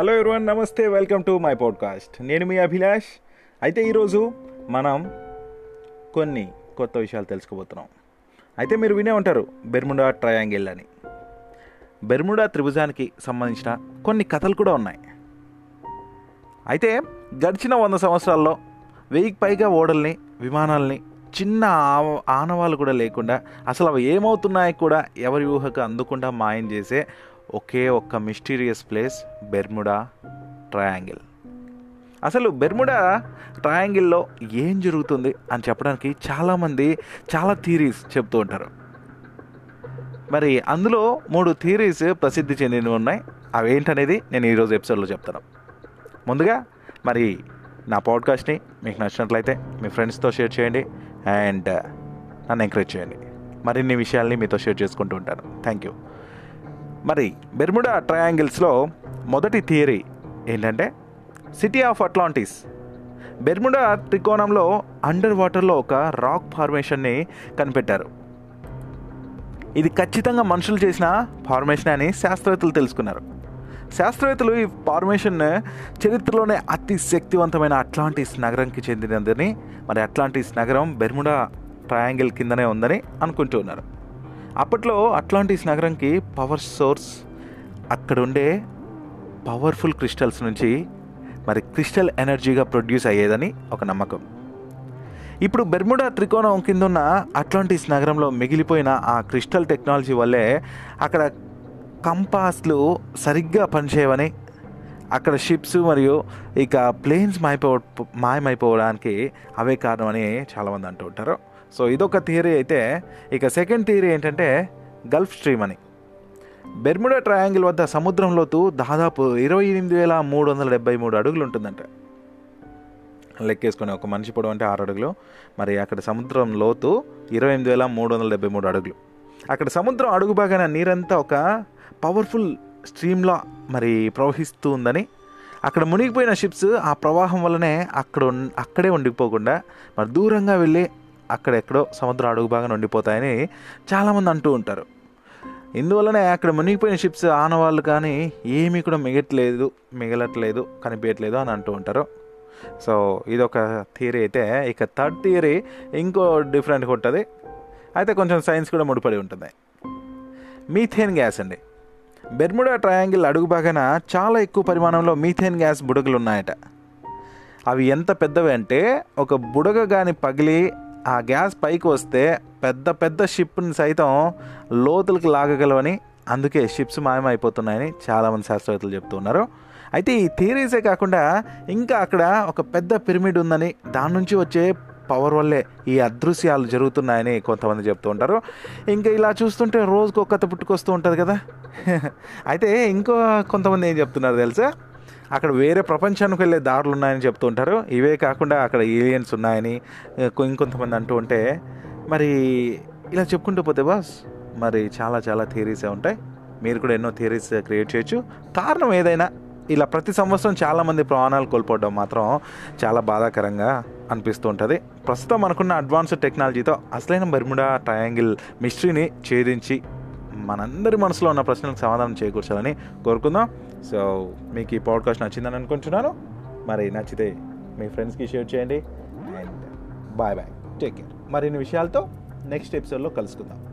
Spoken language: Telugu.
హలో ఎవరివన్ నమస్తే వెల్కమ్ టు మై పాడ్కాస్ట్ నేను మీ అభిలాష్. అయితే ఈరోజు మనం కొన్ని కొత్త విషయాలు తెలుసుకోబోతున్నాం. అయితే మీరు వినే ఉంటారు బెర్ముడా ట్రయాంగిల్ అని. బెర్ముడా త్రిభుజానికి సంబంధించిన కొన్ని కథలు కూడా ఉన్నాయి. అయితే గడిచిన వంద సంవత్సరాల్లో వెయ్యికి పైగా ఓడల్ని విమానాల్ని చిన్న ఆనవాళ్ళు కూడా లేకుండా అసలు అవి ఏమవుతున్నాయి కూడా ఎవరి ఊహకు అందకుండా మాయం చేసే ఒకే ఒక్క మిస్టీరియస్ ప్లేస్ బెర్ముడా ట్రయాంగిల్. అసలు బెర్ముడా ట్రయాంగిల్లో ఏం జరుగుతుంది అని చెప్పడానికి చాలామంది చాలా థీరీస్ చెప్తూ ఉంటారు. మరి అందులో మూడు థీరీస్ ప్రసిద్ధి చెందినవి ఉన్నాయి. అవి ఏంటనేది నేను ఈరోజు ఎపిసోడ్లో చెప్తాను. ముందుగా మరి నా పాడ్కాస్ట్ని మీకు నచ్చినట్లయితే మీ ఫ్రెండ్స్తో షేర్ చేయండి అండ్ నన్ను ఎంకరేజ్ చేయండి. మరిన్ని విషయాల్ని మీతో షేర్ చేసుకుంటూ ఉంటాను. Thank you. మరి బెర్ముడా ట్రయాంగిల్స్లో మొదటి థియరీ ఏంటంటే సిటీ ఆఫ్ అట్లాంటిస్. బెర్ముడా త్రికోణంలో అండర్ వాటర్లో ఒక రాక్ ఫార్మేషన్ని కనిపెట్టారు. ఇది ఖచ్చితంగా మనుషులు చేసిన ఫార్మేషన్ అని శాస్త్రవేత్తలు తెలుసుకున్నారు. శాస్త్రవేత్తలు ఈ ఫార్మేషన్ చరిత్రలోనే అతి శక్తివంతమైన అట్లాంటిస్ నగరంకి చెందినదని మరి అట్లాంటిస్ నగరం బెర్ముడా ట్రయాంగిల్ కిందనే ఉందని అనుకుంటూ ఉన్నారు. అప్పట్లో అట్లాంటిస్ నగరంకి పవర్ సోర్స్ అక్కడ ఉండే పవర్ఫుల్ క్రిస్టల్స్ నుంచి మరి క్రిస్టల్ ఎనర్జీగా ప్రొడ్యూస్ అయ్యేదని ఒక నమ్మకం. ఇప్పుడు బెర్ముడా త్రికోణం కింద ఉన్న అట్లాంటిస్ నగరంలో మిగిలిపోయిన ఆ క్రిస్టల్ టెక్నాలజీ వల్లే అక్కడ కంపాస్లు సరిగ్గా పనిచేయవని అక్కడ షిప్స్ మరియు ఇక ప్లేన్స్ మాయపో మాయమైపోవడానికి అవే కారణమని చాలామంది అంటూ ఉంటారు. సో ఇదొక థియరీ అయితే ఇక సెకండ్ థియరీ ఏంటంటే గల్ఫ్ స్ట్రీమ్ అని. బెర్ముడా ట్రయాంగిల్ వద్ద సముద్రం లోతు దాదాపు ఇరవై ఎనిమిది వేల మూడు వందల డెబ్బై మూడు అడుగులు ఉంటుందంట లెక్కేసుకొని ఒక మనిషి పొడవు అంటే ఆరు అడుగులు. మరి అక్కడ సముద్రం లోతు ఇరవై ఎనిమిది వేల మూడు వందల డెబ్బై మూడు అడుగులు. అక్కడ సముద్రం అడుగు భాగాన నీరంతా ఒక పవర్ఫుల్ స్ట్రీమ్లా మరి ప్రవహిస్తూ ఉందని అక్కడ మునిగిపోయిన షిప్స్ ఆ ప్రవాహం వల్లనే అక్కడ అక్కడే ఉండిపోకుండా మరి దూరంగా వెళ్ళి అక్కడెక్కడో సముద్రం అడుగు భాగం ఉండిపోతాయని చాలామంది అంటూ ఉంటారు. ఇందువల్లనే అక్కడ మునిగిపోయిన షిప్స్ ఆనవాళ్ళు కానీ ఏమీ కూడా మిగట్లేదు మిగలట్లేదు కనిపించట్లేదు అని అంటూ ఉంటారు. సో ఇది ఒక థియరీ అయితే ఇక థర్డ్ థియరీ ఇంకో డిఫరెంట్గా ఉంటుంది అయితే కొంచెం సైన్స్ కూడా ముడిపడి ఉంటుంది. మీథేన్ గ్యాస్ అండి. బెర్ముడా ట్రయాంగిల్ అడుగు భాగాన చాలా ఎక్కువ పరిమాణంలో మీథేన్ గ్యాస్ బుడగలు ఉన్నాయట అవి ఎంత పెద్దవి అంటే ఒక బుడగ కానీ పగిలి ఆ గ్యాస్ పైకి వస్తే పెద్ద పెద్ద షిప్ని సైతం లోతులకు లాగగలవని అందుకే షిప్స్ మాయమైపోతున్నాయని చాలామంది శాస్త్రవేత్తలు చెప్తున్నారు అయితే ఈ థియరీసే కాకుండా ఇంకా అక్కడ ఒక పెద్ద పిరమిడ్ ఉందని దాని నుంచి వచ్చే పవర్ వల్లే ఈ అదృశ్యాలు జరుగుతున్నాయని కొంతమంది చెప్తూ ఉంటారు. ఇంకా ఇలా చూస్తుంటే రోజుకు ఒక్కత పుట్టుకొస్తూ ఉంటుంది కదా. అయితే ఇంకో కొంతమంది ఏం చెప్తున్నారు తెలుసా? అక్కడ వేరే ప్రపంచానికి వెళ్ళే దారులు ఉన్నాయని చెప్తూ ఉంటారు. ఇవే కాకుండా అక్కడ ఏలియన్స్ ఉన్నాయని ఇంకొంతమంది అంటూ ఉంటే మరి ఇలా చెప్పుకుంటూ పోతే బాస్ మరి చాలా చాలా థియరీసే ఉంటాయి. మీరు కూడా ఎన్నో థియరీస్ క్రియేట్ చేయొచ్చు. కారణం ఏదైనా ఇలా ప్రతి సంవత్సరం చాలామంది ప్రాణాలు కోల్పోవడం మాత్రం చాలా బాధాకరంగా అనిపిస్తూ ఉంటుంది. ప్రస్తుతం మనకున్న అడ్వాన్స్డ్ టెక్నాలజీతో అసలైన బర్ముడా ట్రయాంగిల్ మిస్టరీని ఛేదించి మనందరి మనసులో ఉన్న ప్రశ్నలకు సమాధానం చేకూర్చాలని కోరుకుందాం. సో మీకు ఈ పాడ్కాస్ట్ నచ్చిందని అనుకుంటున్నాను. మరి నచ్చితే మీ ఫ్రెండ్స్కి షేర్ చేయండి. And bye bye. Take care. మరిన్ని విషయాలతో నెక్స్ట్ ఎపిసోడ్లో కలుసుకుందాం.